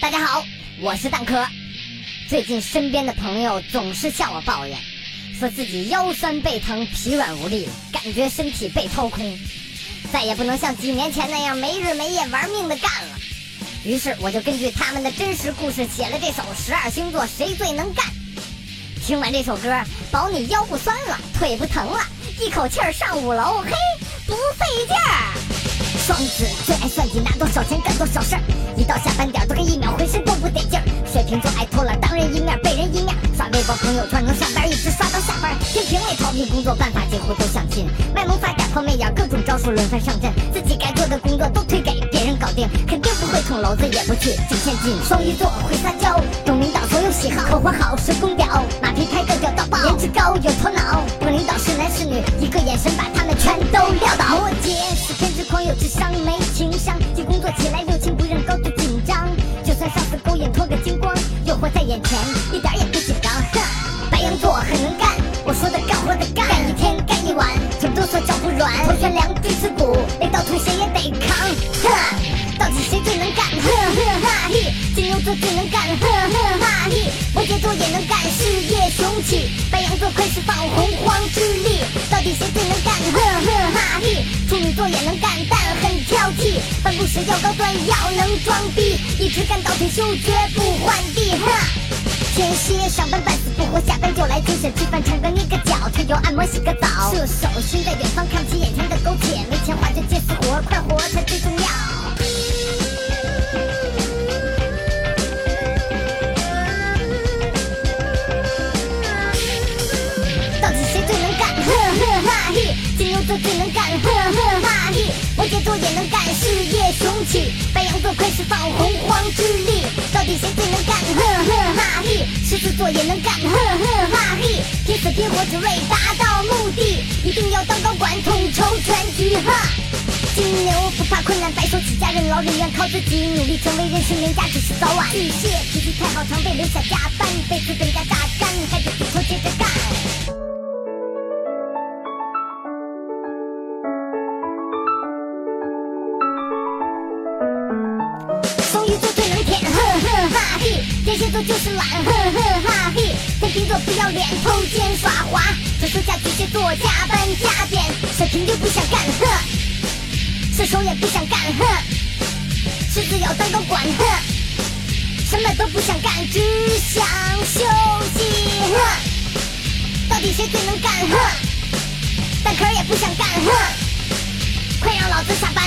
大家好，我是蛋壳。最近身边的朋友总是向我抱怨，说自己腰酸背疼、疲软无力，感觉身体被掏空，再也不能像几年前那样没日没夜玩命的干了。于是我就根据他们的真实故事写了这首《十二星座谁最能干》。听完这首歌，保你腰不酸了，腿不疼了，一口气儿上五楼，嘿，不费劲儿。双子最爱算计，拿多少钱干多少事儿，一到下班点都朋友圈能上班一直刷到下班。天平类逃避工作办法几乎都相近，卖萌发嗲抛媚眼，各种招数轮番上阵，自己该做的工作都推给别人搞定，肯定不会捅娄子也不去捡现金。双鱼座会撒娇，懂领导所有喜好，口活好是公屌，马屁拍个屌到爆，颜值高有头脑，不领导是男是女，一个眼神把他们全都撂倒。摩羯是偏执狂，有智商没情商，既工作起来热情不认高度紧张，就算上司勾引脱个精光，诱惑在眼前一嗦脚不软，头悬梁锥刺股，累到吐血也得扛。哼，到底谁最能干？哼哼哈嘿，金牛座最能干，哼哼哈嘿，摩羯座也能干，事业雄起，白羊座快释放洪荒之力，到底谁最能干？哼哼哈嘿，处女座也能干，但很挑剔，办公室要高端，要能装逼，一直干到退休绝不换地。哼，天蝎上班半死不活，下班就来精神吃饭，唱歌捏个脚，推油按摩洗个澡。射手心在远方，看不起眼前的苟且，没钱花就借死活，快活才最重要。做，也能干，呵呵哈嘿，拼死拼活只为达到目的，一定要当高管，统筹全局哈。金牛不怕困难，白手起家，任劳任怨，靠自己努力成为人生赢家，只是早晚。巨蟹脾气太好，常被留下加班，被资本家榨干，还得天蝎座就是懒，哼哼哈嘿；天秤座不要脸，偷奸耍滑；这暑假巨蟹座加班加点，水瓶就不想干，哼；射手也不想干，哼；狮子要当高管，哼；什么都不想干，只想休息，哼。到底谁最能干，哼？蛋壳也不想干，哼。快让老子下班！